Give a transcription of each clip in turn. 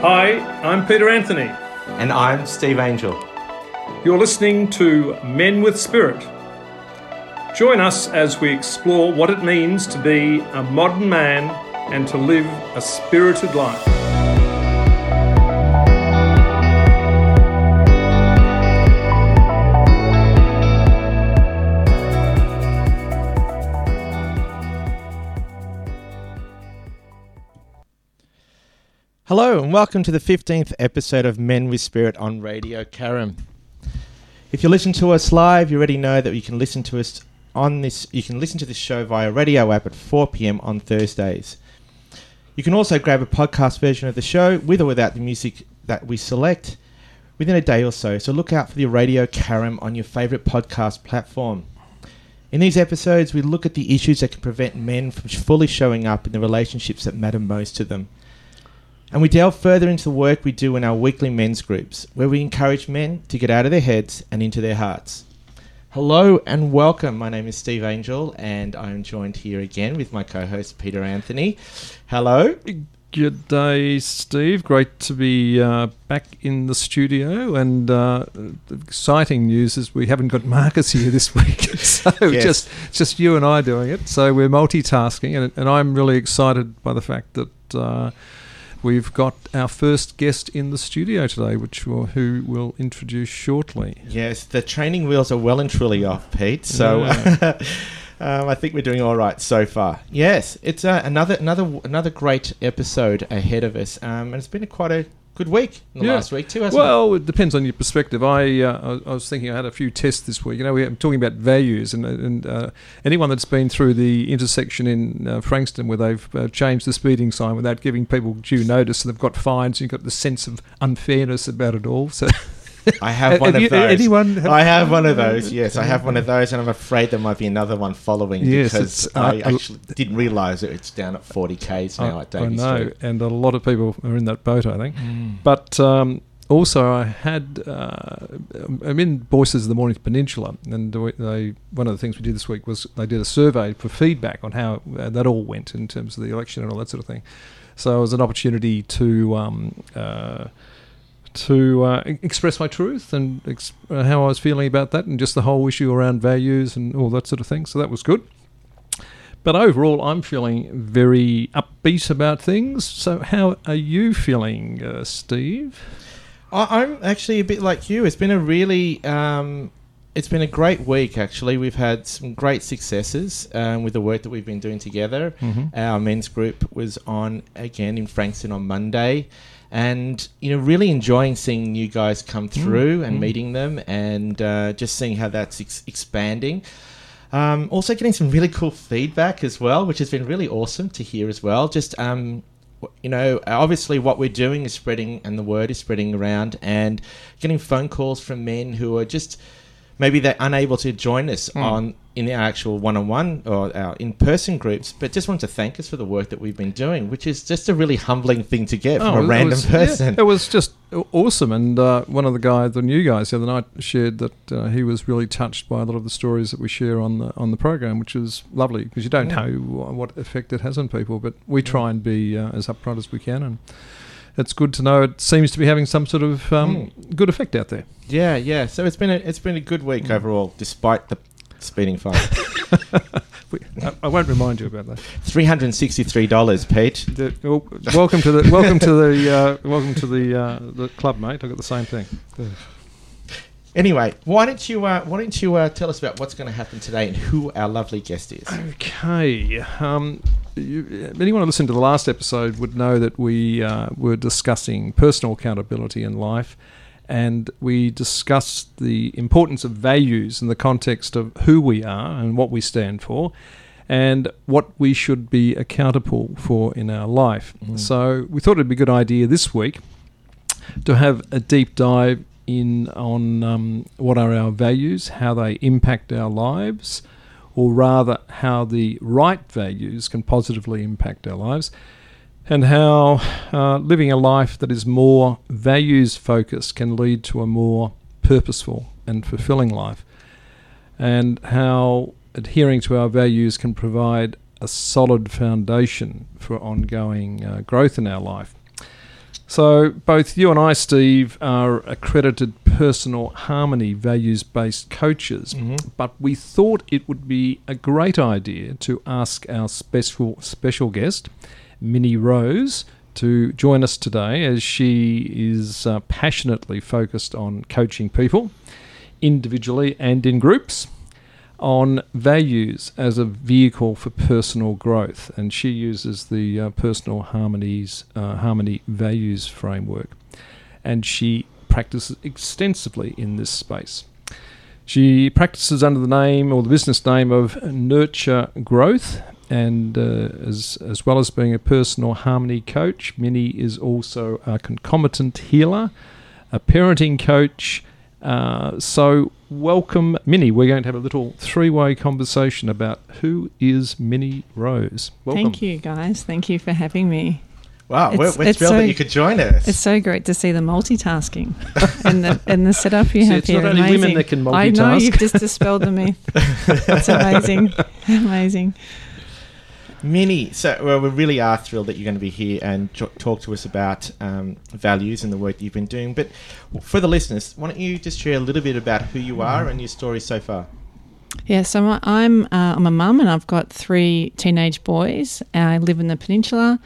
Hi, I'm Peter Anthony. And I'm Steve Angel. You're listening to Men with Spirit. Join us as we explore what it means to be a modern man and to live a spirited life. Hello, and welcome to the 15th episode of Men with Spirit on Radio Karam. If you listen to us live, you already know that you can listen to us on this. You can listen to this show via radio app at 4 p.m. on Thursdays. You can also grab a podcast version of the show with or without the music that we select within a day or so. So look out for the Radio Karam on your favorite podcast platform. In these episodes, we look at the issues that can prevent men from fully showing up in the relationships that matter most to them. And we delve further into the work we do in our weekly men's groups, where we encourage men to get out of their heads and into their hearts. Hello and welcome. My name is Steve Angel, and I'm joined here again with my co host, Peter Anthony. Hello. Good day, Steve. Great to be uh, back in the studio. And uh, the exciting news is we haven't got Marcus here this week, so yes. just just you and I doing it. So we're multitasking, and, and I'm really excited by the fact that. Uh, We've got our first guest in the studio today, which will, who will introduce shortly. Yes, the training wheels are well and truly off, Pete. So yeah. um, I think we're doing all right so far. Yes, it's uh, another another another great episode ahead of us, um, and it's been a quite a good week in the yeah. last week too, hasn't well, it? it depends on your perspective. I, uh, I was thinking I had a few tests this week. You know, we're talking about values, and, and uh, anyone that's been through the intersection in uh, Frankston where they've uh, changed the speeding sign without giving people due notice, and they've got fines, and you've got the sense of unfairness about it all. So. I have one have of those. Anyone? Have I have one of those. Yes, I have one of those, and I'm afraid there might be another one following yes, because uh, I actually didn't realise that it's down at 40 k's now I, at Davey I know, Street. and a lot of people are in that boat. I think, mm. but. Um, also, I had uh, I'm in Voices of the Mornington Peninsula, and they one of the things we did this week was they did a survey for feedback on how uh, that all went in terms of the election and all that sort of thing. So it was an opportunity to um, uh, to uh, express my truth and ex- uh, how I was feeling about that, and just the whole issue around values and all that sort of thing. So that was good. But overall, I'm feeling very upbeat about things. So, how are you feeling, uh, Steve? I'm actually a bit like you. It's been a really, um, it's been a great week. Actually, we've had some great successes um, with the work that we've been doing together. Mm-hmm. Our men's group was on again in Frankston on Monday and you know really enjoying seeing new guys come mm, through mm, and mm. meeting them and uh, just seeing how that's ex- expanding um, also getting some really cool feedback as well which has been really awesome to hear as well just um, you know obviously what we're doing is spreading and the word is spreading around and getting phone calls from men who are just maybe they're unable to join us mm. on in our actual one-on-one or our in-person groups, but just want to thank us for the work that we've been doing, which is just a really humbling thing to get oh, from a random was, person. Yeah, it was just awesome, and uh, one of the guys, the new guys, the other night shared that uh, he was really touched by a lot of the stories that we share on the on the program, which is lovely because you don't yeah. know what effect it has on people, but we try and be uh, as upfront as we can and it's good to know it seems to be having some sort of um, mm. good effect out there. Yeah, yeah. So it's been a, it's been a good week mm. overall, despite the speeding fine. I, I, won't remind you about that. Three hundred and sixty-three dollars, Pete. The, well, welcome to the welcome to the uh, welcome to the uh, the club, mate. I got the same thing. Anyway, why don't you uh, why don't you uh, tell us about what's going to happen today and who our lovely guest is? Okay. Um, you, anyone who listened to the last episode would know that we uh, were discussing personal accountability in life, and we discussed the importance of values in the context of who we are and what we stand for, and what we should be accountable for in our life. Mm. So we thought it'd be a good idea this week to have a deep dive in on um, what are our values, how they impact our lives or rather how the right values can positively impact our lives, and how uh, living a life that is more values focused can lead to a more purposeful and fulfilling life, and how adhering to our values can provide a solid foundation for ongoing uh, growth in our life. So, both you and I, Steve, are accredited personal harmony values based coaches, Mhm. but we thought it would be a great idea to ask our special, special guest, Minnie Rose, to join us today as she is uh, passionately focused on coaching people individually and in groups on values as a vehicle for personal growth, and she uses the uh, personal harmonies uh, harmony values framework, and she practices extensively in this space. She practices under the name or the business name of Nurture Growth, and uh, as as well as being a personal harmony coach, Minnie is also a concomitant healer, a parenting coach. Uh, so, welcome, Minnie. We're going to have a little three way conversation about who is Minnie Rose. Welcome. Thank you, guys. Thank you for having me. Wow, we're, we're it's thrilled so- that you could join us. It's so great to see the multitasking and the and the setup you See, have it's here. not only women that can multitask. I know you've just dispelled the myth. It's amazing, amazing. Minnie, so well, we really are thrilled that you're going to be here and jo- talk to us about um, values and the work that you've been doing. But for the listeners, why don't you just share a little bit about who you are and your story so far? Yeah, so my- I'm uh, I'm a mum and I've got three teenage boys. I live in the peninsula.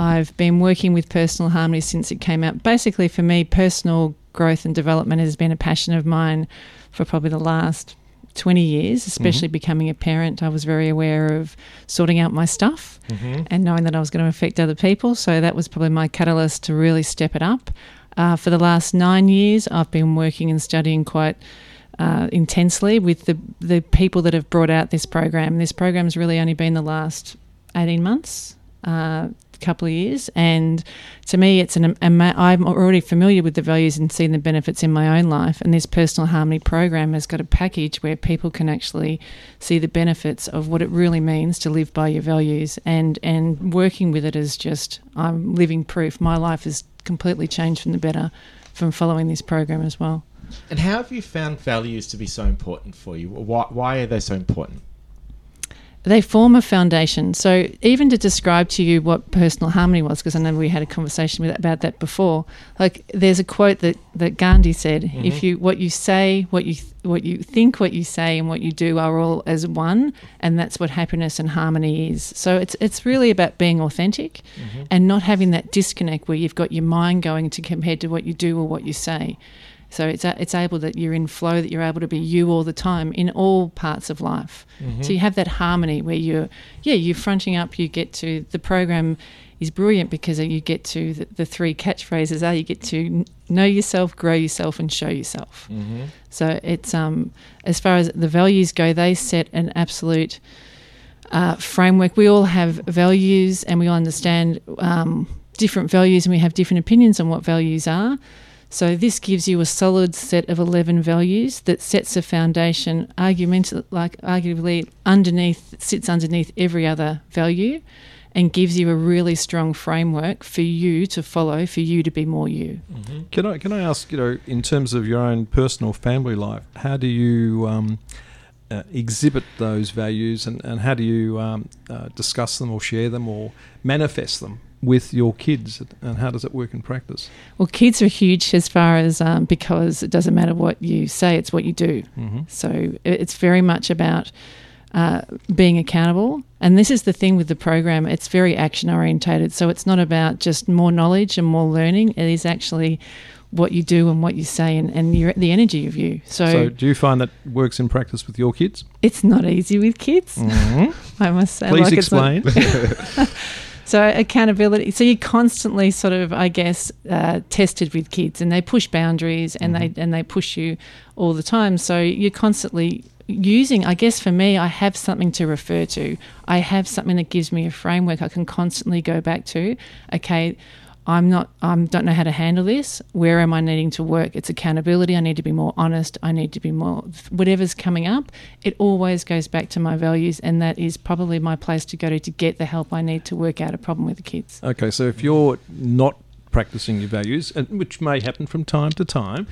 I've been working with personal harmony since it came out. Basically, for me, personal growth and development has been a passion of mine for probably the last 20 years, especially becoming a parent. I was very aware of sorting out my stuff Mm-hmm. and knowing that I was going to affect other people. So that was probably my catalyst to really step it up. Uh, for the last nine years, I've been working and studying quite uh, intensely with the the people that have brought out this program. This program's really only been the last eighteen months. Uh, couple of years. And to me it's an I'm already familiar with the values and seeing the benefits in my own life. And this personal harmony program has got a package where people can actually see the benefits of what it really means to live by your values. And and working with it is just I'm living proof. My life has completely changed from the better from following this program as well. And how have you found values to be so important for you? Why, why are they so important? They form a foundation. So even to describe to you what personal harmony was, because I know we had a conversation with, about that before. Like there's a quote that, that Gandhi said: "If mm-hmm. you what you say, what you what you think, what you say, and what you do are all as one, and that's what happiness and harmony is." So it's it's really about being authentic, mm-hmm. and not having that disconnect where you've got your mind going to compared to what you do or what you say. So it's a, it's able that you're in flow, that you're able to be you all the time in all parts of life. So you have that harmony where you're, yeah, you're fronting up. You get to the program is brilliant because you get to the, the three catchphrases are you get to know yourself, grow yourself, and show yourself. Mm-hmm. So it's um as far as the values go, they set an absolute uh, framework. We all have values, and we all understand um, different values, and we have different opinions on what values are. So this gives you a solid set of eleven values that sets a foundation, argument like arguably underneath sits underneath every other value, and gives you a really strong framework for you to follow, for you to be more you. Can I can I ask you know in terms of your own personal family life, how do you um, uh, exhibit those values, and, and how do you um, uh, discuss them or share them or manifest them with your kids, and how does it work in practice? Well, kids are huge as far as um, because it doesn't matter what you say; it's what you do. hmm So it's very much about uh, being accountable. And this is the thing with the program, it's very action orientated. So it's not about just more knowledge and more learning, it is actually what you do and what you say and, and your, the energy of you. So, So, do you find that works in practice with your kids? it's not easy with kids, Mm-hmm. I must say. Please Like, explain. So accountability. So you're constantly sort of, I guess, uh, tested with kids, and they push boundaries, and they and they push you all the time. So you're constantly using. I guess for me, I have something to refer to. I have something that gives me a framework I can constantly go back to. Okay. I'm not. I um, don't know how to handle this. Where am I needing to work? It's accountability. I need to be more honest. I need to be more. Whatever's coming up, it always goes back to my values, and that is probably my place to go to to get the help I need to work out a problem with the kids. Okay, so if you're not practicing your values, and which may happen from time to time,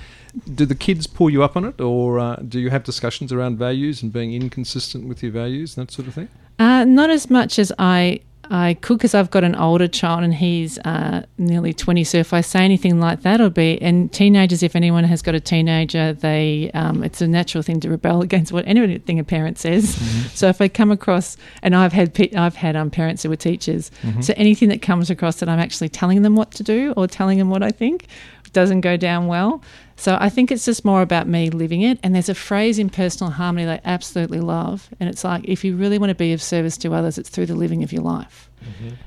do the kids pull you up on it, or uh, do you have discussions around values and being inconsistent with your values and that sort of thing? Uh, not as much as I I could because I've got an older child and he's uh, nearly 20. So if I say anything like that, it'll be, and teenagers, if anyone has got a teenager, they um, it's a natural thing to rebel against what anything a parent says. Mm-hmm. So if I come across, and I've had I've had um, parents who were teachers, Mm-hmm. so anything that comes across that I'm actually telling them what to do or telling them what I think doesn't go down well. So I think it's just more about me living it. And there's a phrase in personal harmony that I absolutely love, and it's like if you really want to be of service to others, it's through the living of your life.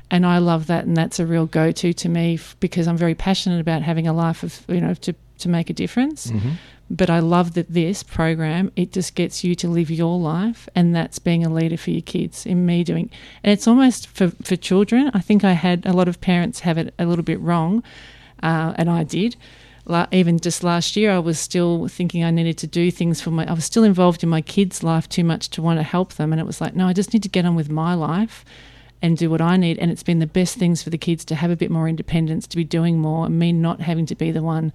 And I love that, and that's a real go-to to me f- because I'm very passionate about having a life of you know to to make a difference. Mm-hmm. But I love that this program it just gets you to live your life, and that's being a leader for your kids. In me doing, and it's almost for for children. I think I had a lot of parents have it a little bit wrong, uh, and I did. La- even just last year, I was still thinking I needed to do things for my. I was still involved in my kids' life too much to want to help them, and it was like, no, I just need to get on with my life and do what I need. And it's been the best things for the kids to have a bit more independence, to be doing more, and me not having to be the one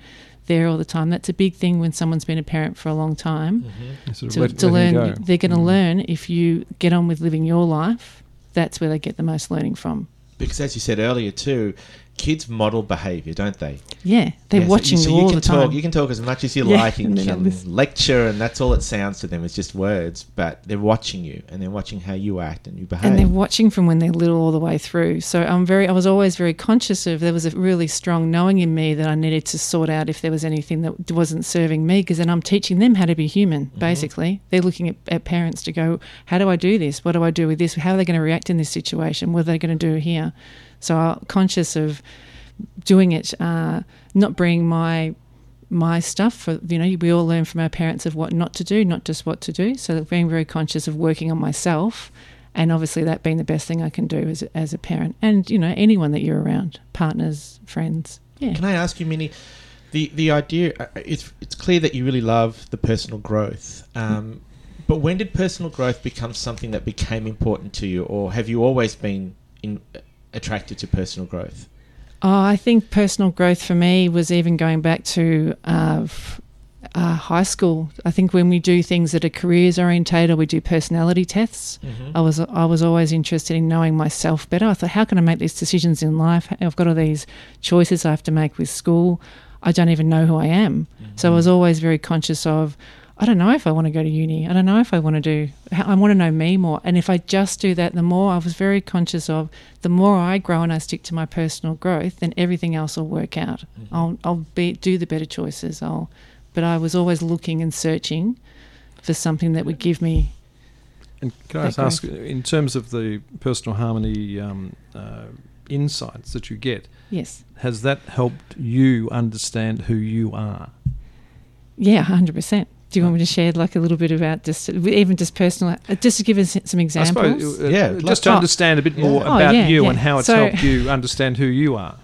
there all the time. That's a big thing when someone's been a parent for a long time. Sort of To, let- to letting learn, go. they're going to Mm. learn if you get on with living your life. That's where they get the most learning from. Because as you said earlier too, kids model behaviour, don't they? Yeah, they're Yeah, so watching so you all can the time. Talk, you can talk as much as you Yeah, like and and you then I'll can listen. lecture, and that's all it sounds to them. It's just words, but they're watching you and they're watching how you act and you behave. and they're watching from when they're little all the way through. So I'm very, I was always very conscious of there was a really strong knowing in me that I needed to sort out if there was anything that wasn't serving me, because then I'm teaching them how to be human. Mm-hmm. Basically, they're looking at, at parents to go, how do I do this? What do I do with this? How are they going to react in this situation? What are they going to do here? So I'm conscious of doing it, uh, not bringing my my stuff for you know we all learn from our parents of what not to do not just what to do so being very conscious of working on myself and obviously that being the best thing i can do as, as a parent and you know anyone that you're around partners friends yeah Can I ask you, Minnie? The the idea uh, it's it's clear that you really love the personal growth. Um, but when did personal growth become something that became important to you, or have you always been in, attracted to personal growth? Oh, I think personal growth for me was even going back to uh, uh, high school. I think when we do things that are careers orientated, or we do personality tests. I was I was always interested in knowing myself better. I thought, how can I make these decisions in life? I've got all these choices I have to make with school. I don't even know who I am. So I was always very conscious of. I don't know if I want to go to uni. I don't know if I want to do. I want to know me more. And if I just do that, the more I was very conscious of, the more I grow and I stick to my personal growth, then everything else will work out. I'll I'll be do the better choices. I'll, but I was always looking and searching for something that would give me. And can I just ask, in terms of the personal harmony um, uh, insights that you get, Yes. has that helped you understand who you are? Yeah, hundred percent. Do you want me to share like a little bit about just even just personal, uh, just to give us some examples? suppose, uh, Yeah, just to Oh. understand a bit more Yeah. Oh, about yeah, you yeah. and how it's So- helped you understand who you are.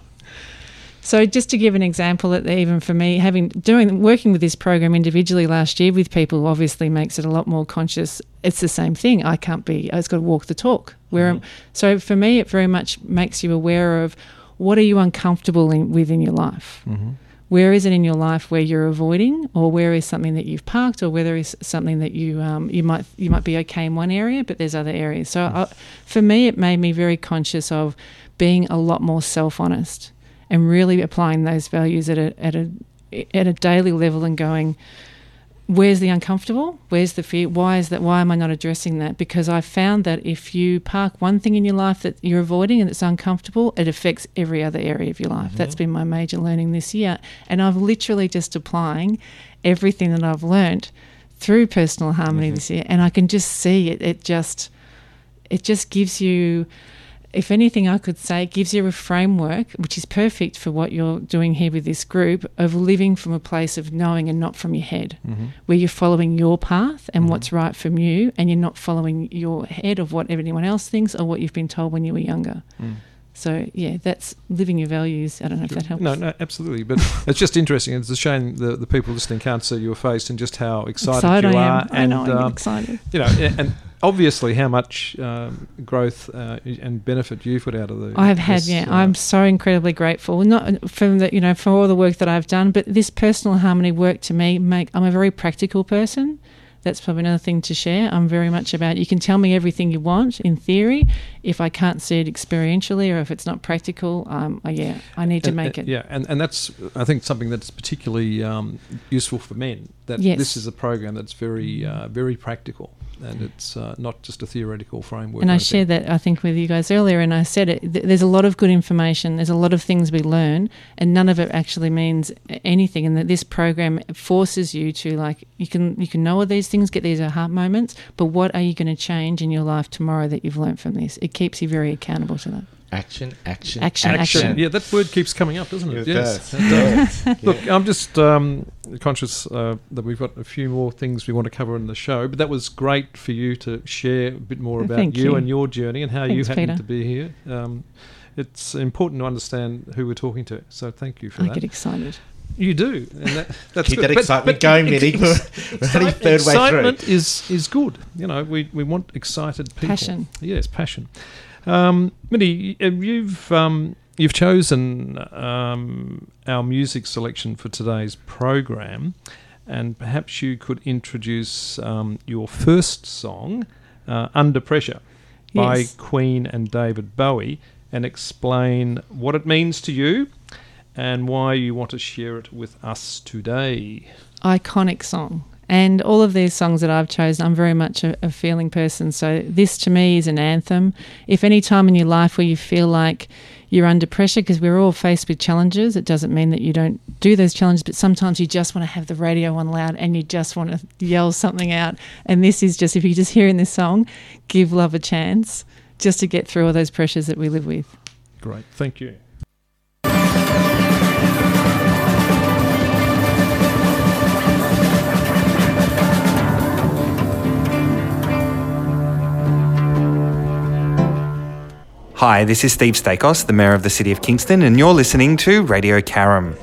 So just to give an example, that even for me, having doing working with this program individually last year with people obviously makes it a lot more conscious. It's the same thing. I can't be. I just got to walk the talk. Where so for me, it very much makes you aware of what are you uncomfortable in, with in your life. Mm-hmm. Where is it in your life where you're avoiding, or where is something that you've parked, or whether it's something that you um, you might you might be okay in one area, but there's other areas. So I, for me, it made me very conscious of being a lot more self honest and really applying those values at a at a at a daily level and going where's the uncomfortable? Where's the fear? Why is that? Why am i not addressing that? Because i found that if you park one thing in your life that you're avoiding and it's uncomfortable it affects every other area of your life. Mm-hmm. That's been my major learning this year. And i've literally just applying everything that i've learnt through personal harmony mm-hmm. this year and i can just see it. It just it just gives you if anything I could say, it gives you a framework which is perfect for what you're doing here with this group of living from a place of knowing and not from your head, Mm-hmm. where you're following your path and what's right from you, and you're not following your head of what everyone else thinks or what you've been told when you were younger. Mm. So yeah, that's living your values. I don't know if that helps. No, no, absolutely. But it's just interesting. It's a shame the, the people listening can't see your face and just how excited, Excited you I are. am. I and know I'm um, excited. you know, and obviously how much um, growth uh, and benefit you've got out of the. I have had, this, yeah. uh, I'm so incredibly grateful, not from the, you know, for all the work that I've done, but this personal harmony work to me make. I'm a very practical person, That's probably another thing to share. I'm very much about you can tell me everything you want in theory. If I can't see it experientially or if it's not practical, um, uh, yeah, I need to And- make and- it. Yeah, and, and that's I think something that's particularly um, useful for men. That Yes. this is a program that's very uh, very practical, and it's uh, not just a theoretical framework. And I shared that I think with you guys earlier, and I said it. Th- there's a lot of good information. There's a lot of things we learn, and none of it actually means anything. And that this program forces you to like you can you can know all these things, get these aha moments, but what are you going to change in your life tomorrow that you've learned from this? It keeps you very accountable to that. Action, action, Action, action. action. Yeah, that word keeps coming up, doesn't it? It yes. does. It does. Look, I'm just um, conscious uh, that we've got a few more things we want to cover in the show, but that was great for you to share a bit more about thank you, you. and your journey and how you happened Peter. to be here. Um, it's important to understand who we're talking to, so thank you for I that. get excited. You do, and that, that's Keep good. that But- excitement but going, ex- We're ex- only excite- third way through. excitement is is good. You know, we, we want excited people. Passion. Yes, passion. Um, Minnie, you've um, you've chosen um, our music selection for today's program, and perhaps you could introduce um, your first song, uh, "Under Pressure," by Yes. Queen and David Bowie, and explain what it means to you and why you want to share it with us today. iconic song. And all of these songs that I've chosen, I'm very much a, a feeling person. So this to me is an anthem. If any time in your life where you feel like you're under pressure, because we're all faced with challenges, it doesn't mean that you don't do those challenges, but sometimes you just want to have the radio on loud and you just want to yell something out. And this is just, if you're just hearing this song, give love a chance just to get through all those pressures that we live with. Great, thank you. Hi, this is Steve Staikos, the Mayor of the City of Kingston, and you're listening to Radio Karam.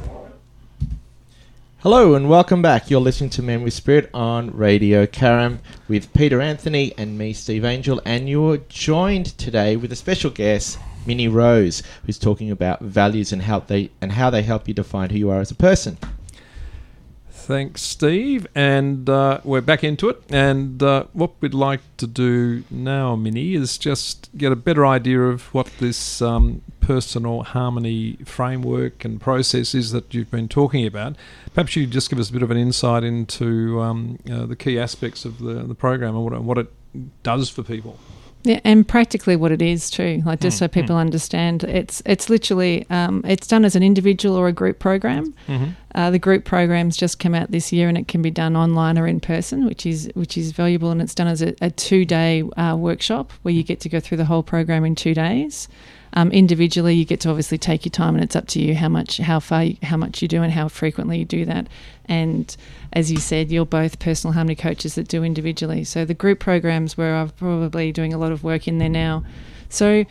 Hello and welcome back. You're listening to Men with Spirit on Radio Karam with Peter Anthony and me, Steve Angel, and you're joined today with a special guest, Minnie Rose, who's talking about values and how they and how they help you define who you are as a person. Thanks, Steve. And uh, we're back into it. And uh, what we'd like to do now, Minnie, is just get a better idea of what this um, personal harmony framework and process is that you've been talking about. Perhaps you could just give us a bit of an insight into um, uh, the key aspects of the, the program and what it, what it does for people. Yeah, and practically what it is too, like just Mm, so people understand, it's it's literally um, it's done as an individual or a group program. Mm-hmm. Uh, the group programs just come out this year, and it can be done online or in person, which is which is valuable. And it's done as a, a two day uh, workshop where you get to go through the whole program in two days. Um, individually, you get to obviously take your time, and it's up to you how much, how far, you, how much you do, and how frequently you do that. And as you said, you're both personal harmony coaches that do individually. So the group programs where I'm probably doing a lot of work in there now. So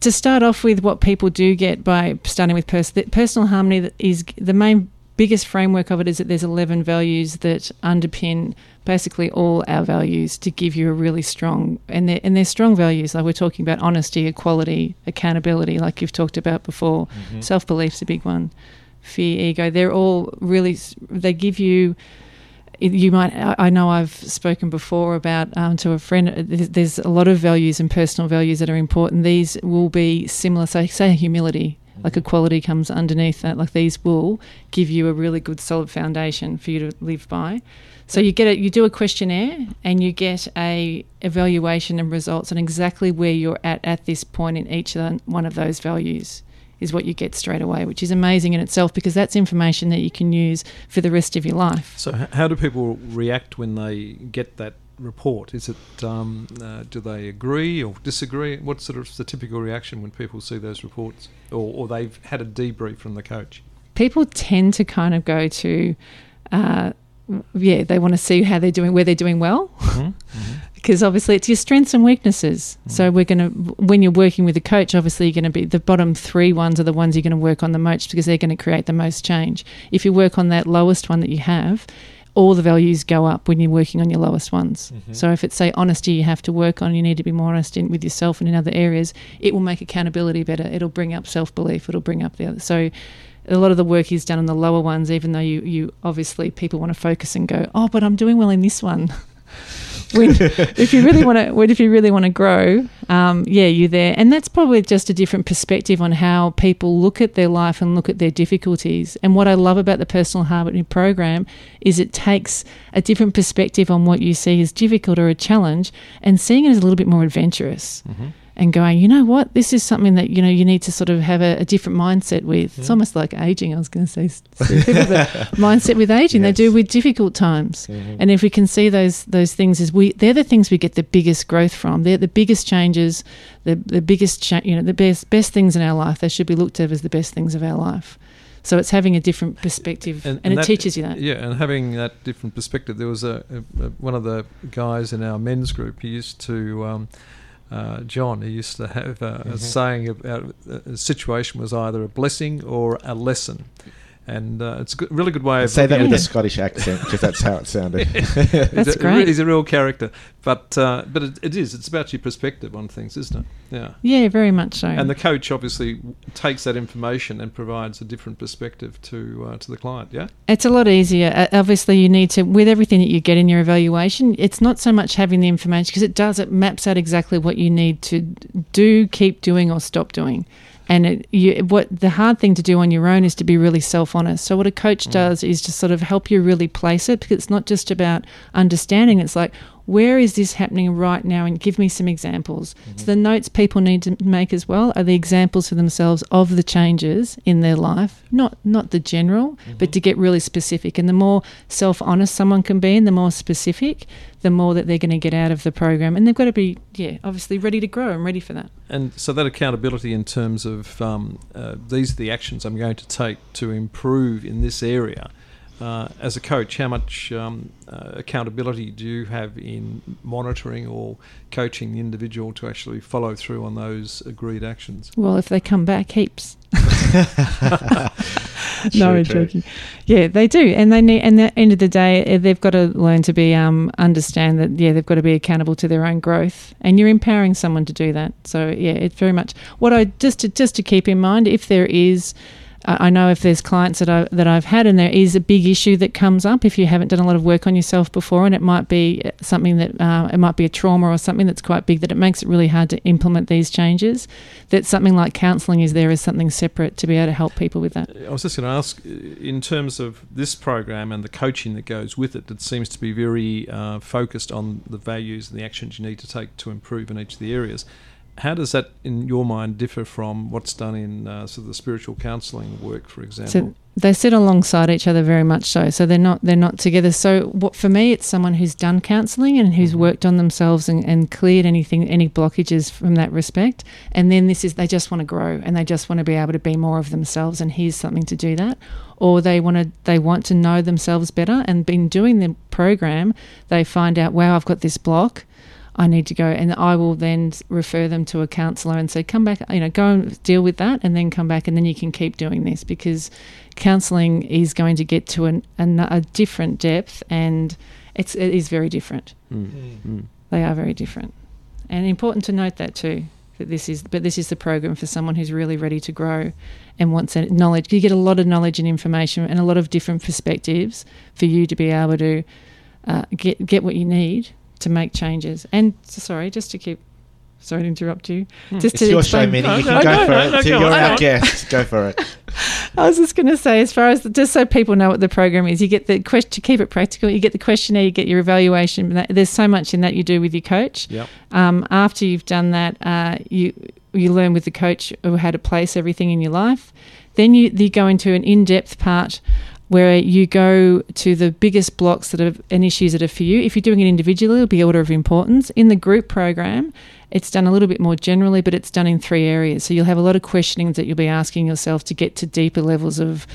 to start off with, what people do get by starting with pers- personal harmony is the main biggest framework of it is that there's 11 values that underpin basically all our values to give you a really strong and they're, and they're strong values. Like we're talking about honesty equality accountability like you've talked about before. Self-belief's a big one. Fear ego they're all really they give you you might I know I've spoken before about um, to a friend uh, there's, there's a lot of values and personal values that are important. These will be similar so say humility like equality comes underneath that. Like these will give you a really good solid foundation for you to live by. So you get it you do a questionnaire and you get a evaluation and results on exactly where you're at at this point in each of the, one of those values is what you get straight away which is amazing in itself because that's information that you can use for the rest of your life. So, how do people react when they get that report? Is it um, uh, do they agree or disagree? What sort of the typical reaction when people see those reports, or, or they've had a debrief from the coach? people tend to kind of go to, uh, yeah, they want to see how they're doing, where they're doing well, because obviously it's your strengths and weaknesses. So we're going to, when you're working with a coach, obviously you're going to be the bottom three ones are the ones you're going to work on the most because they're going to create the most change. If you work on that lowest one that you have. All the values go up when you're working on your lowest ones. Mm-hmm. So if it's say honesty, you have to work on. You need to be more honest in, with yourself and in other areas. It will make accountability better. It'll bring up self belief. It'll bring up the other. So a lot of the work is done on the lower ones, even though you, you obviously people want to focus and go, oh, but I'm doing well in this one. when, if you really want to, if you really want to grow, um, yeah, you're there, and that's probably just a different perspective on how people look at their life and look at their difficulties. And what I love about the personal harmony program is it takes a different perspective on what you see as difficult or a challenge, and seeing it as a little bit more adventurous. Mm-hmm and going, you know what, this is something that you know you need to sort of have a, a different mindset with. Mm. It's almost like aging. I was going to say, mindset with aging. Yes. They do with difficult times, mm-hmm. and if we can see those those things as we, they're the things we get the biggest growth from. They're the biggest changes, the the biggest cha- you know the best best things in our life. They should be looked at as the best things of our life. So it's having a different perspective, and, and, and it that, teaches you that. Yeah, and having that different perspective. There was a, a, a, one of the guys in our men's group. He used to. Um, uh, John, he used to have a, mm-hmm. a saying about a situation was either a blessing or a lesson and uh, it's a good, really good way of say that with a Scottish accent because that's how it sounded. that's he's great. A, he's a real character, but uh, but it, it is. It's about your perspective on things, isn't it? Yeah. Yeah, very much so. And the coach obviously takes that information and provides a different perspective to uh, to the client. Yeah. It's a lot easier. Uh, obviously, you need to with everything that you get in your evaluation. It's not so much having the information because it does. It maps out exactly what you need to do, keep doing, or stop doing. And it, you, what the hard thing to do on your own is to be really self honest. So what a coach mm. does is to sort of help you really place it because it's not just about understanding. It's like where is this happening right now? And give me some examples. Mm-hmm. so the notes people need to make as well are the examples for themselves of the changes in their life not not the general mm-hmm. but to get really specific. And the more self-honest someone can be and the more specific the more that they're going to get out of the program. And they've got to be yeah obviously ready to grow and ready for that. And so that accountability in terms of um, uh, these are the actions i'm going to take to improve in this area uh, as a coach, how much um, uh, accountability do you have in monitoring or coaching the individual to actually follow through on those agreed actions? Well, if they come back, heaps. no, I'm joking. Yeah, they do, and they need. And at the end of the day, they've got to learn to be um, understand that. Yeah, they've got to be accountable to their own growth, and you're empowering someone to do that. So yeah, it's very much what I just to, just to keep in mind if there is I know if there's clients that I that I've had, and there is a big issue that comes up if you haven't done a lot of work on yourself before, and it might be something that uh, it might be a trauma or something that's quite big that it makes it really hard to implement these changes. That something like counselling is there as something separate to be able to help people with that. I was just going to ask, in terms of this program and the coaching that goes with it, it seems to be very uh, focused on the values and the actions you need to take to improve in each of the areas how does that, in your mind, differ from what's done in uh, sort of the spiritual counselling work, for example? So they sit alongside each other very much so. So they're not they're not together. So what for me, it's someone who's done counselling and who's mm-hmm. worked on themselves and, and cleared anything any blockages from that respect. And then this is they just want to grow and they just want to be able to be more of themselves. And here's something to do that. Or they want to they want to know themselves better and been doing the program. They find out wow I've got this block I need to go, and I will then refer them to a counsellor and say, come back, you know, go and deal with that, and then come back, and then you can keep doing this because counselling is going to get to an, an, a different depth, and it's it is very different. Mm. Mm. They are very different, and important to note that too. That this is, but this is the program for someone who's really ready to grow and wants knowledge. You get a lot of knowledge and information and a lot of different perspectives for you to be able to uh, get get what you need to make changes. And sorry, just to keep. Sorry to interrupt you. Hmm. Just it's to your explain, show, Minnie. You can go, for it. You're our guest. Go for it. I was just going to say, as far as just so people know what the program is, you get the question to keep it practical. You get the questionnaire, you get your evaluation. There's so much in that you do with your coach. Yep. Um, after you've done that, uh, you you learn with the coach how to place everything in your life. Then you, you go into an in-depth part where you go to the biggest blocks that are and issues that are for you. If you're doing it individually, it'll be order of importance. In the group program, it's done a little bit more generally, but it's done in three areas. So you'll have a lot of questionings that you'll be asking yourself to get to deeper levels of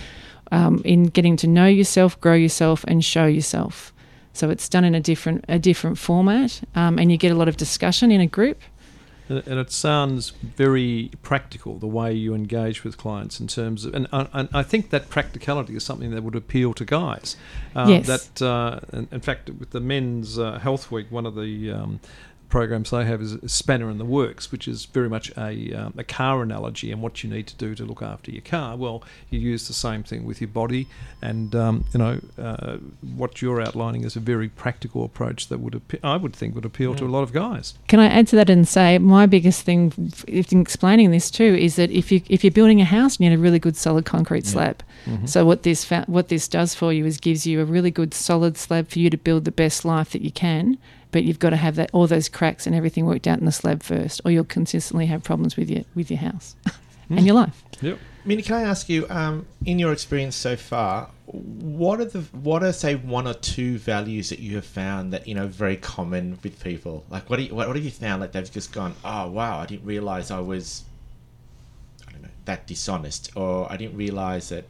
um, in getting to know yourself, grow yourself, and show yourself. So it's done in a different a different format, um, and you get a lot of discussion in a group. And it sounds very practical the way you engage with clients in terms of, and, uh, and I think that practicality is something that would appeal to guys. Uh, yes. That, uh, in, in, fact, with the men's uh, health week, one of the um, programs they have is a spanner in the works, which is very much a, um, a car analogy and what you need to do to look after your car. Well, you use the same thing with your body, and um, you know uh, what you're outlining is a very practical approach that would appe- I would think would appeal to a lot of guys. Can I add to that and say my biggest thing in explaining this too is that if you if you're building a house, you need a really good solid concrete slab. Mm-hmm. So what this fa- what this does for you is gives you a really good solid slab for you to build the best life that you can. But you've got to have that all those cracks and everything worked out in the slab first, or you'll consistently have problems with your with your house and your life. Yep. Minnie, can I ask you, um, in your experience so far, what are the what are say one or two values that you have found that you know very common with people? Like, what do you, what, what have you found? Like they've just gone, oh wow, I didn't realize I was, I don't know, that dishonest, or I didn't realize that,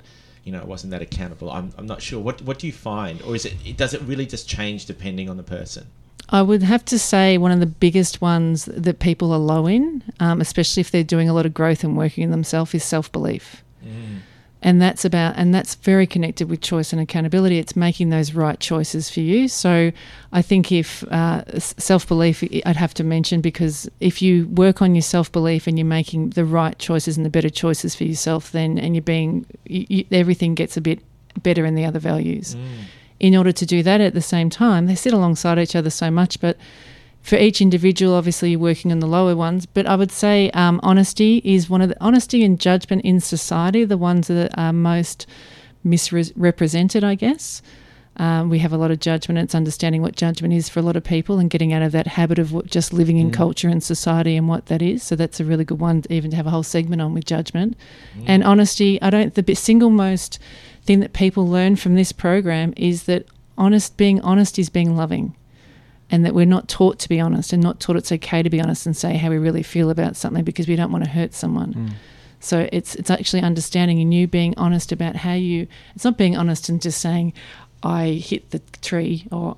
you know, I wasn't that accountable. I'm, I'm not sure. What what do you find, or is it it- does it really just change depending on the person? I would have to say one of the biggest ones that people are low in, um, especially if they're doing a lot of growth and working in themselves, is self belief. And that's about, and that's very connected with choice and accountability. It's making those right choices for you. So I think if uh, self belief, I'd have to mention because if you work on your self belief and you're making the right choices and the better choices for yourself, then and you're being, you, you, everything gets a bit better in the other values in order to do that at the same time. They sit alongside each other so much, but for each individual, obviously you're working on the lower ones. But I would say um, honesty is one of the honesty and judgment in society, the ones that are most misrepresented, I guess. Um, we have a lot of judgment. It's understanding what judgment is for a lot of people and getting out of that habit of just living in culture and society and what that is. So that's a really good one, even to have a whole segment on with judgment. And honesty, I don't, the single most thing that people learn from this program is that honest, being honest is being loving. And that we're not taught to be honest and not taught it's okay to be honest and say how we really feel about something because we don't want to hurt someone. Mm. So it's it's actually understanding and you being honest about how you. It's not being honest and just saying, "I hit the tree," or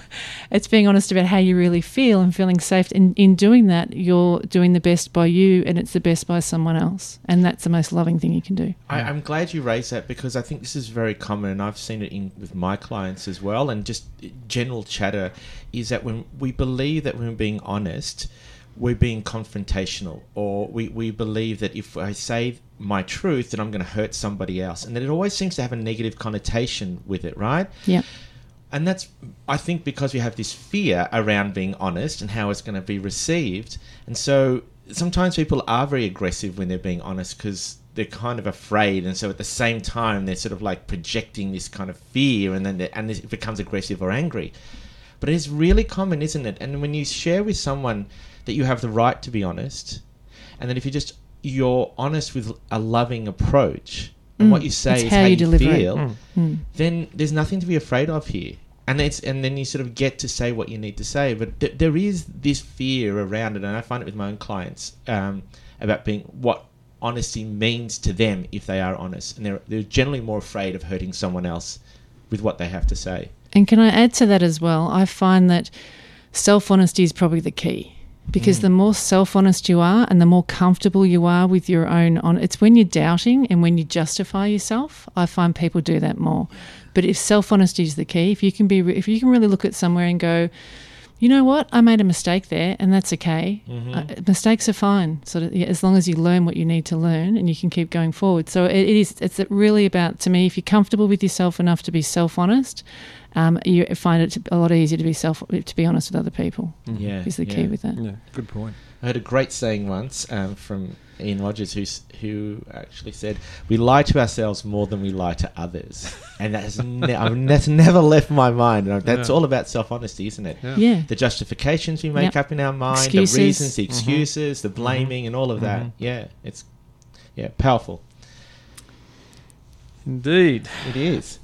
it's being honest about how you really feel and feeling safe. And in doing that, you're doing the best by you, and it's the best by someone else, and that's the most loving thing you can do. I, I'm glad you raised that because I think this is very common, and I've seen it in with my clients as well. And just general chatter is that when we believe that when we're being honest, we're being confrontational, or we, we believe that if I say my truth, then I'm going to hurt somebody else, and that it always seems to have a negative connotation with it, right? Yeah. and that's I think because we have this fear around being honest and how it's going to be received, and so sometimes people are very aggressive when they're being honest because they're kind of afraid, and so at the same time they're sort of like projecting this kind of fear, and then and it becomes aggressive or angry. But it's really common, isn't it? And when you share with someone that you have the right to be honest, and then if you just you're honest with a loving approach, and what you say It's is how how, you you, deliver it. feel, Mm. then there's nothing to be afraid of here. And it's and then you sort of get to say what you need to say, but th- there is this fear around it, and I find it with my own clients um, about being what honesty means to them if they are honest, and they're they're generally more afraid of hurting someone else with what they have to say. And can I add to that as well? I find that self honesty is probably the key because the more self honest you are and the more comfortable you are with your own on it's when you're doubting and when you justify yourself i find people do that more. But if self honesty is the key if you can be if you can really look at somewhere and go you know what? I made a mistake there and that's okay. Uh, mistakes are fine. Sort of yeah, as long as you learn what you need to learn and you can keep going forward. So it, it is it's really about to me if you're comfortable with yourself enough to be self honest um, you find it a lot easier to be self to be honest with other people Yeah, is the key with that Yeah, good point. I heard a great saying once um, from Ian Rogers, who who actually said, "We lie to ourselves more than we lie to others," and that has ne- I mean, that's never left my mind. And that's Yeah. all about self honesty, isn't it? Yeah. yeah The justifications we make Yep. up in our mind, Excuses. the reasons, the excuses, the blaming, and all of that. Mhm. Yeah, it's yeah powerful. Indeed. It is.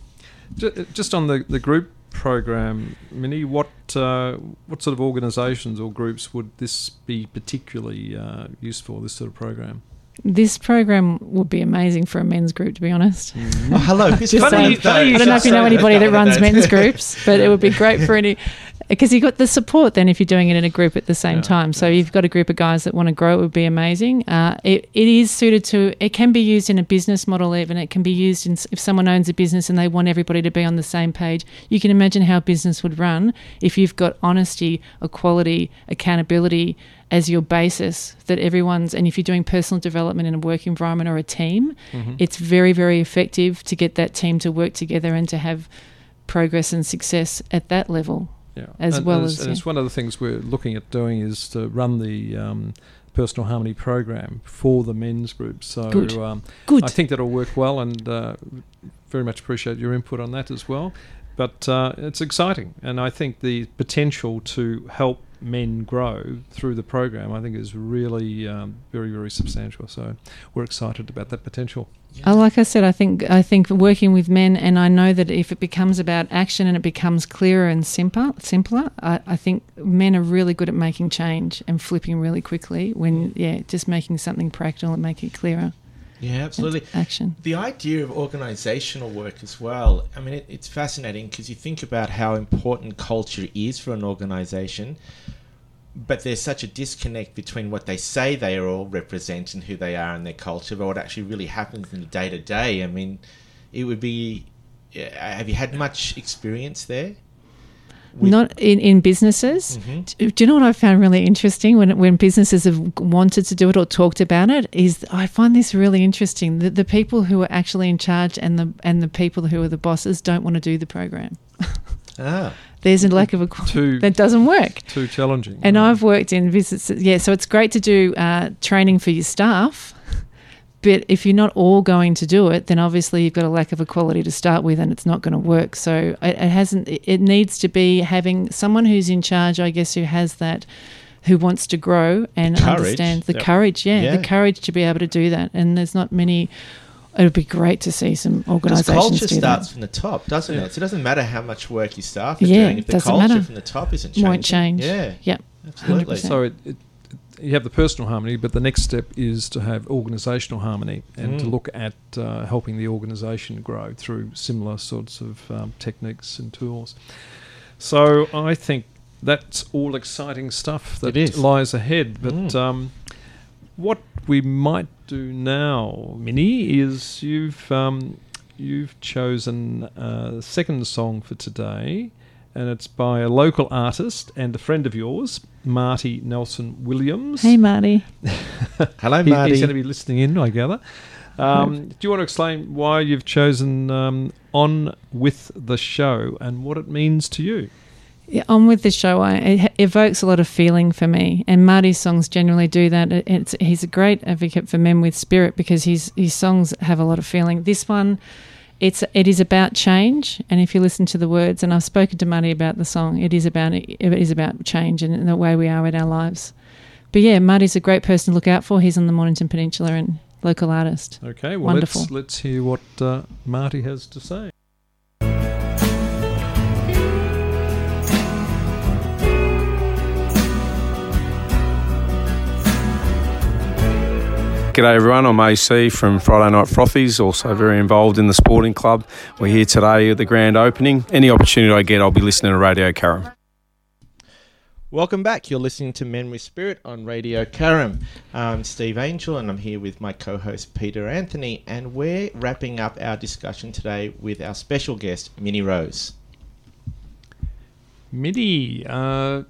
Ju- Just on the, the group program, Minnie, what uh, what sort of organisations or groups would this be particularly uh, useful? This sort of program. this program would be amazing for a men's group to be honest Oh, hello. Who's Just got saying. one of those? I don't know if you know anybody I've that got one of runs men's groups, but it would be great for any. Because you've got the support then if you're doing it in a group at the same Yeah, time. So yeah. you've got a group of guys that want to grow, it would be amazing. Uh, it, it is suited to, it can be used in a business model even. It can be used in, if someone owns a business and they want everybody to be on the same page. You can imagine how business would run if you've got honesty, equality, accountability as your basis that everyone's, and if you're doing personal development in a work environment or a team, Mhm. it's very, very effective to get that team to work together and to have progress and success at that level. Yeah. as and, well and as, and yeah. it's one of the things we're looking at doing is to run the um, personal harmony program for the men's group. So Good. Um, Good. I think that'll work well, and uh, very much appreciate your input on that as well. But uh, it's exciting, and I think the potential to help men grow through the program, I think, is really um, very, very substantial. So we're excited about that potential. Uh, like I said, I think I think working with men, and I know that if it becomes about action and it becomes clearer and simpler, simpler, I, I think men are really good at making change and flipping really quickly. When yeah, just making something practical and make it clearer. Yeah, absolutely. Action. The idea of organizational work as well, I mean, it, it's fascinating because you think about how important culture is for an organization, but there's such a disconnect between what they say they are all represent and who they are and their culture, but what actually really happens in the day to day. I mean, it would be. Have you had much experience there? With- Not in, in businesses. Mhm. Do do you know what I found really interesting when when businesses have wanted to do it or talked about it? Is I find this really interesting. The, the people who are actually in charge and the and the people who are the bosses don't want to do the program. Ah, There's a lack of a Too that doesn't work. too challenging. And right? I've worked in visits. Yeah, so it's great to do uh, training for your staff. But if you're not all going to do it, then obviously you've got a lack of equality to start with, and it's not going to work. So it, it hasn't. It it needs to be having someone who's in charge, I guess, who has that, who wants to grow and Courage. understands the Yep. courage. Yeah, Yeah. the courage to be able to do that. And there's not many. It would be great to see some because organisations culture do starts that. from the top, doesn't Yeah. it? So it doesn't matter how much work your staff are Yeah, doing if the doesn't culture matter. from the top isn't changing. Won't change. Yeah, Yep. absolutely. 100%. So it, it, you have the personal harmony, but the next step is to have organisational harmony and to Mm. look at uh, helping the organisation grow through similar sorts of um, techniques and tools. So I think that's all exciting stuff that lies ahead. But Mm. um, what we might do now, Minnie, is you've um, you've chosen a second song for today, and it's by a local artist and a friend of yours, Marty Nelson Williams. Hey, Marty. Hello, He- Marty. he's going to be listening in, I gather. Um, do you want to explain why you've chosen um, On With the Show and what it means to you? Yeah, on with the show, I, it evokes a lot of feeling for me, and Marty's songs generally do that. It's, he's a great advocate for men with spirit because his his songs have a lot of feeling. This one, it's it is about change, and if you listen to the words, and I've spoken to Marty about the song, it is about it is about change and the way we are in our lives. But yeah, Marty's a great person to look out for. He's on the Mornington Peninsula and local artist. Okay, well, Wonderful. let's let's hear what uh, Marty has to say. G'day everyone, I'm AC from Friday Night Frothies, also very involved in the sporting club. We're here today at the grand opening. Any opportunity I get, I'll be listening to Radio Karam. Welcome back. You're listening to Men with Spirit on Radio Karam. I'm Steve Angel, and I'm here with my co-host Peter Anthony, and we're wrapping up our discussion today with our special guest, Minnie Rose. Minnie, uh,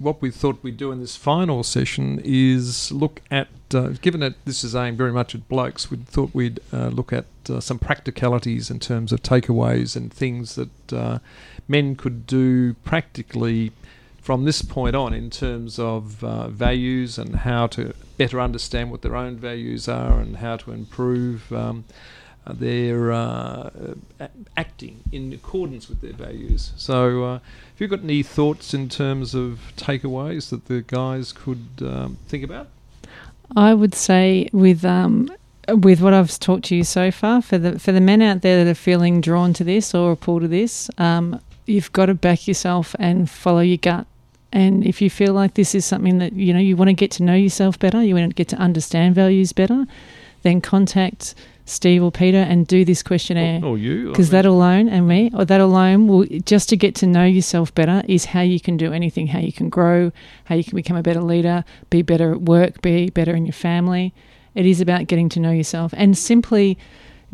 what we thought we'd do in this final session is look at, uh, given that this is aimed very much at blokes, we thought we'd uh, look at uh, some practicalities in terms of takeaways and things that uh, men could do practically from this point on in terms of uh, values and how to better understand what their own values are and how to improve um, uh, their uh, acting in accordance with their values. So, uh, have you got any thoughts in terms of takeaways that the guys could um, think about? I would say with um, with what I've talked to you so far, for the for the men out there that are feeling drawn to this or a pull to this, um, you've got to back yourself and follow your gut. And if you feel like this is something that you know you want to get to know yourself better, you want to get to understand values better, then contact Steve or Peter and do this questionnaire. Or, or you. Because that alone, and me, or that alone will just to get to know yourself better is how you can do anything, how you can grow, how you can become a better leader, be better at work, be better in your family. It is about getting to know yourself. And simply,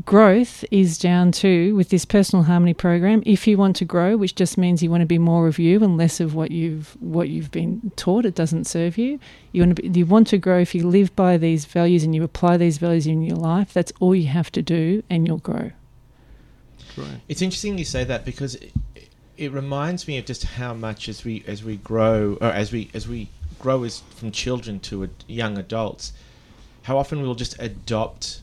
growth is down to, with this personal harmony program, if you want to grow, which just means you want to be more of you and less of what you've what you've been taught, it doesn't serve you. You want to be, you want to grow if you live by these values and you apply these values in your life, that's all you have to do and you'll grow. Great. It's interesting you say that because it, it reminds me of just how much as we as we grow or as we as we grow as from children to ad young adults, how often we'll just adopt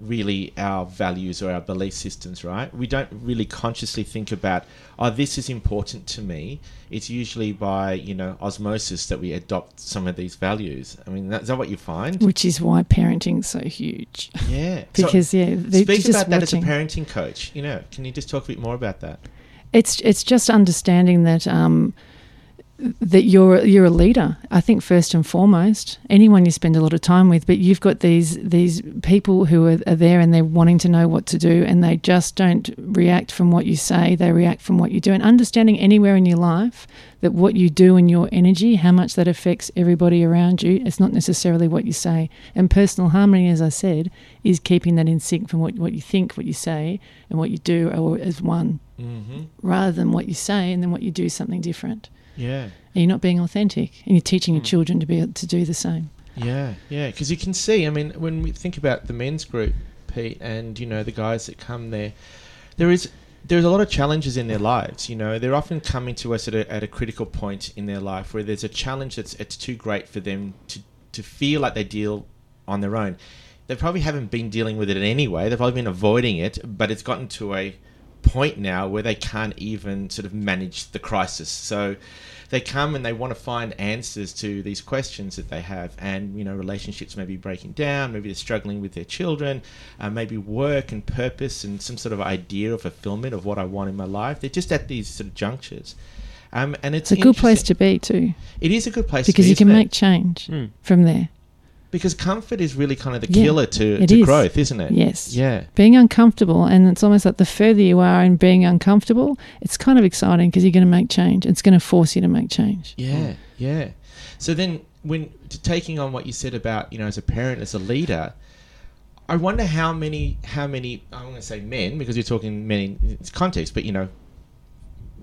really our values or our belief systems, right? We don't really consciously think about, oh, this is important to me. It's usually by, you know, osmosis that we adopt some of these values. I mean, that, is that what you find? Which is why parenting's so huge. Yeah. So Because yeah, they're speak about that as a parenting coach. You know, can you just talk a bit more about that? It's it's just understanding that um, that you're you're a leader. I think first and foremost, anyone you spend a lot of time with, but you've got these these people who are, are there and they're wanting to know what to do, and they just don't react from what you say. They react from what you do, and understanding anywhere in your life that what you do and your energy, how much that affects everybody around you. It's not necessarily what you say. And personal harmony, as I said, is keeping that in sync from what what you think, what you say, and what you do, or as one Mm-hmm. rather than what you say and then what you do something different. Yeah. And you're not being authentic and you're teaching your Mm. children to be able to do the same. Yeah, yeah, because you can see. I mean, when we think about the men's group, Pete, and you know the guys that come there, there is there's a lot of challenges in their lives. You know, they're often coming to us at a, at a critical point in their life where there's a challenge that's it's too great for them to to feel like they deal on their own. They probably haven't been dealing with it in any way. They've probably been avoiding it, but it's gotten to a point now where they can't even sort of manage the crisis. So they come and they want to find answers to these questions that they have and you know relationships may be breaking down maybe they're struggling with their children uh, maybe work and purpose and some sort of idea of fulfillment of what i want in my life they're just at these sort of junctures um, and it's, It's a good place to be too, it is a good place because to be, you can it? make change Mm. from there. Because comfort is really kind of the Yeah, killer to, to is. growth isn't it Yes. yeah Being uncomfortable, and it's almost like the further you are in being uncomfortable, it's kind of exciting because you're going to make change. It's going to force you to make change. Yeah, yeah. So then, when to taking on what you said about you know as a parent, as a leader, I wonder how many how many I'm going to say men because you're talking men in context, but you know,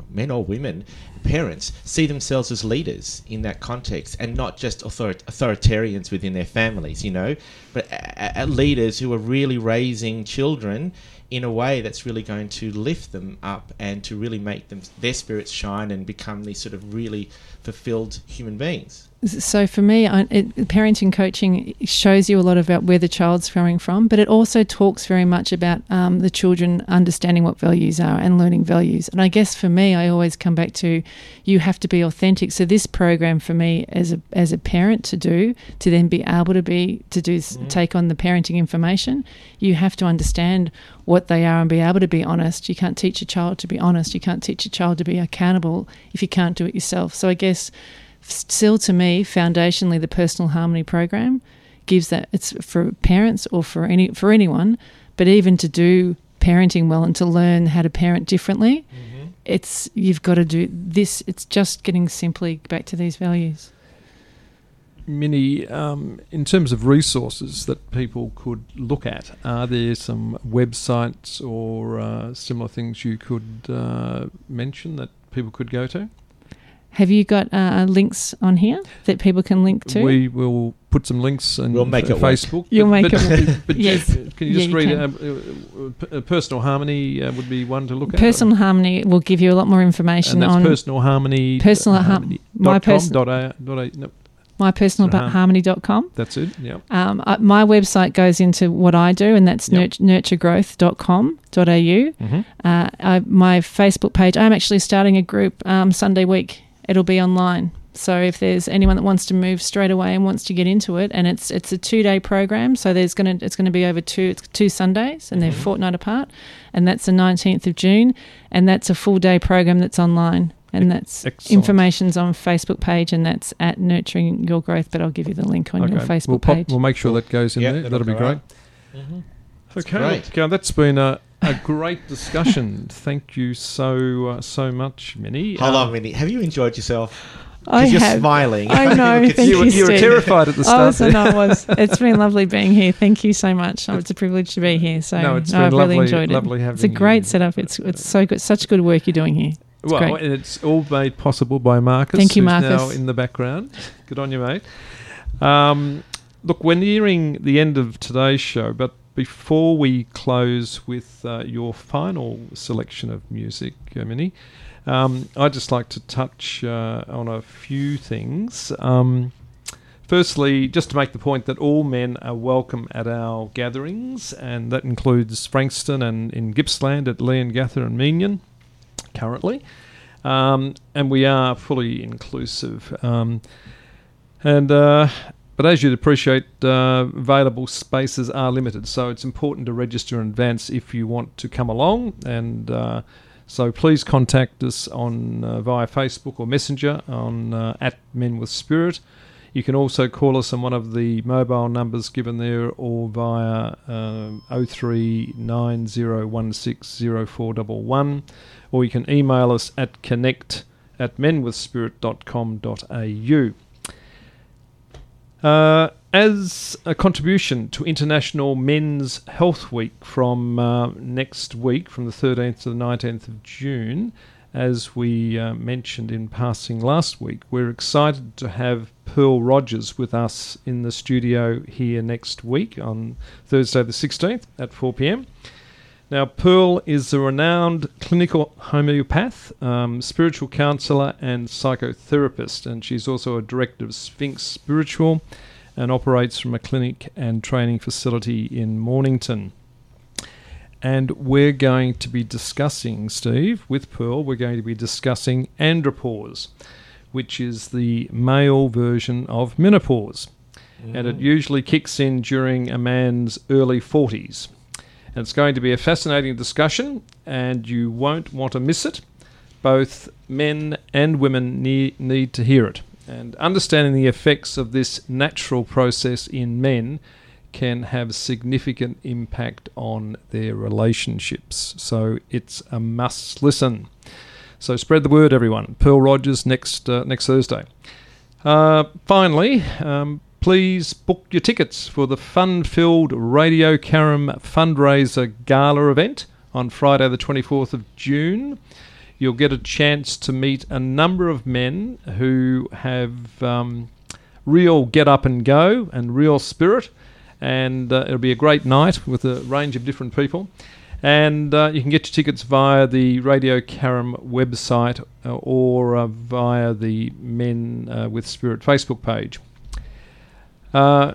men or women, parents see themselves as leaders in that context and not just author- authoritarians within their families, you know, but a- a- leaders who are really raising children in a way that's really going to lift them up and to really make them their spirits shine and become these sort of really fulfilled human beings. So for me, I, it, parenting coaching shows you a lot about where the child's coming from, but it also talks very much about um, the children understanding what values are and learning values. And I guess for me, I always come back to you have to be authentic. So this program for me as a as a parent to do to then be able to be to do Mm. take on the parenting information, you have to understand what they are and be able to be honest. You can't teach a child to be honest. You can't teach a child to be accountable if you can't do it yourself. So I guess still to me foundationally the personal harmony program gives that it's for parents or for any for anyone but even to do parenting well and to learn how to parent differently it's you've got to do this it's just getting simply back to these values Minnie, um, in terms of resources that people could look at, are there some websites or uh, similar things you could uh, mention that people could go to? Have you got uh, links on here that people can link to We will put some links and We'll make uh, it work. Facebook. You'll make but, it but Yes. Can you Yeah, just you read can. Um, uh, uh, uh, personal harmony uh, would be one to look at. personal harmony will give you a lot more information and that's on personal harmony. Personal har- harmony my dot com, dot a, no, my personal Personal har- harmony.com that's it. Yeah. Um, uh, my website goes into what I do, and that's Yep. nurt- nurturegrowth.com.au. Mm-hmm. Uh, I, my Facebook page, I'm actually starting a group um, Sunday week. It'll be online. So if there's anyone that wants to move straight away and wants to get into it, and it's it's a two day program, so there's gonna it's gonna be over two it's two Sundays, and they're Mhm. fortnight apart, and that's the 19th of June, and that's a full day program that's online, and that's Excellent. information's on Facebook page, and that's at Nurturing Your Growth. But I'll give you the link on your Facebook we'll, pop- page. we'll make sure that goes in Yeah, there. that'll That'll be go great. out. Okay, great. look, uh, that's been a, a great discussion. Thank you so uh, so much, Minnie. Hold Um, on, Minnie. Have you enjoyed yourself? I you're have. smiling. I know, thank You, were- you, you were terrified at the I start. was, no, I was. It's been lovely being here. Thank you so much. Oh, it's a privilege to be here. So No, it's I've been really lovely- enjoyed it. lovely it's a great you. setup. It's it's so good. Such good work you're doing here. It's well, great. and it's all made possible by Marcus. Thank you, who's Now Marcus. in the background. Good on you, mate. Um, look, we're nearing the end of today's show, but before we close with uh, your final selection of music, Minnie, um, I'd just like to touch uh, on a few things. Um, Firstly, just to make the point that all men are welcome at our gatherings, and that includes Frankston and in Gippsland at Leongatha and Meeniyan currently. Um, and we are fully inclusive. Um, and uh, but as you'd appreciate, uh, available spaces are limited, so it's important to register in advance if you want to come along. And uh, so please contact us on uh, via Facebook or Messenger on uh, at Men with Spirit. You can also call us on one of the mobile numbers given there or via um, 0390160411 or you can email us at connect at menwithspirit.com.au. Uh, as a contribution to International Men's Health Week from uh, next week, from the 13th to the 19th of June, as we uh, mentioned in passing last week, we're excited to have Pearl Rogers with us in the studio here next week on Thursday the 16th at 4 pm. Now, Pearl is a renowned clinical homeopath, um, spiritual counselor, and psychotherapist, and she's also a director of Sphinx Spiritual and operates from a clinic and training facility in Mornington. And we're going to be discussing, Steve, with Pearl, we're going to be discussing andropause, which is the male version of menopause. And it usually kicks in during a man's early 40s. It's going to be a fascinating discussion, and you won't want to miss it. Both men and women need, need to hear it. And understanding the effects of this natural process in men can have significant impact on their relationships. So it's a must listen. So spread the word, everyone. Pearl Rogers next uh, next Thursday. Uh, finally, um, please book your tickets for the fun-filled Radio Karam fundraiser gala event on Friday, the 24th of June. You'll get a chance to meet a number of men who have um, real get up and go and real spirit, and uh, it'll be a great night with a range of different people. And uh, you can get your tickets via the Radio Karam website uh, or uh, via the Men uh, with Spirit Facebook page. Uh,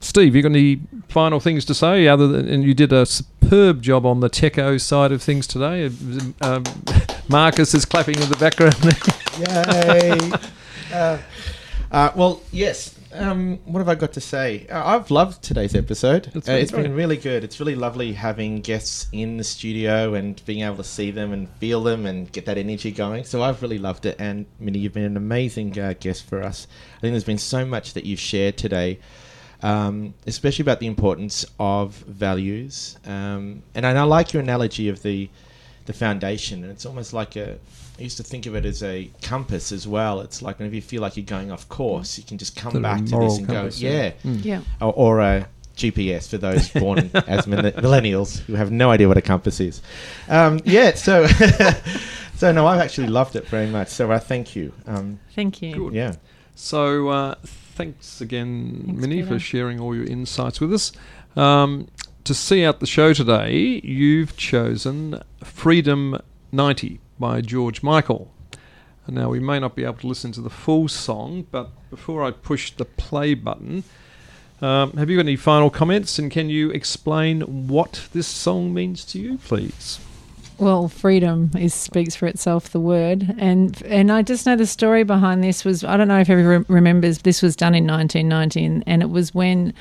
Steve, you got any final things to say? Other than, and you did a superb job on the techo side of things today. Um, Marcus is clapping in the background. Yay! uh, uh, well, yes. Um, what have I got to say? Uh, I've loved today's episode. It's Uh, it's been really good. It's really lovely having guests in the studio and being able to see them and feel them and get that energy going. So I've really loved it. And Minnie, you've been an amazing uh, guest for us. I think there's been so much that you've shared today. Um, especially about the importance of values, um, and I, I like your analogy of the the foundation, and it's almost like a. I used to think of it as a compass as well. It's like whenever you feel like you're going off course, you can just come Sort back to this and compass, go, yeah. yeah, Mm. Yeah. or, or a GPS for those born as millennials who have no idea what a compass is. Um, yeah, so so no, I've actually loved it very much. So I thank you. Um, Thank you. Good. yeah, So, uh, thanks again, Thanks, Minnie, Peter. for sharing all your insights with us. Um, to see out the show today, you've chosen Freedom 90 by George Michael. Now, we may not be able to listen to the full song, but before I push the play button, um, have you got any final comments and can you explain what this song means to you, please? Well, freedom is speaks for itself. The word, and and I just know the story behind this was I don't know if everyone remembers. This was done in 1990, and, and it was when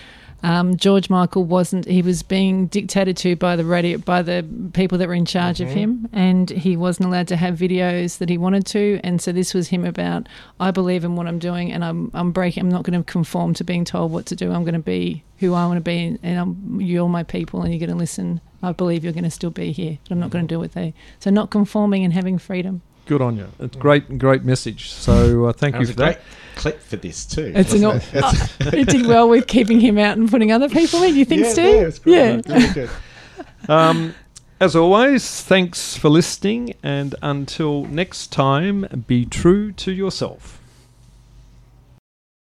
um, George Michael wasn't. He was being dictated to by the radio, by the people that were in charge Mm-hmm. of him, and he wasn't allowed to have videos that he wanted to. And so this was him about. I believe in what I'm doing, and I'm I'm breaking. I'm not going to conform to being told what to do. I'm going to be who I want to be, and I'm, you're my people, and you're going to listen. I believe you're going to still be here, but I'm not going to do what they. So not conforming and having freedom. Good on you. It's great, great message. So uh, thank That you for a that. great clip for this too. It's an, wasn't it? oh, it did well with keeping him out and putting other people in. You think, yeah, Steve? Yeah, it's great. Yeah. Really. Um, as always, thanks for listening, and until next time, be true to yourself.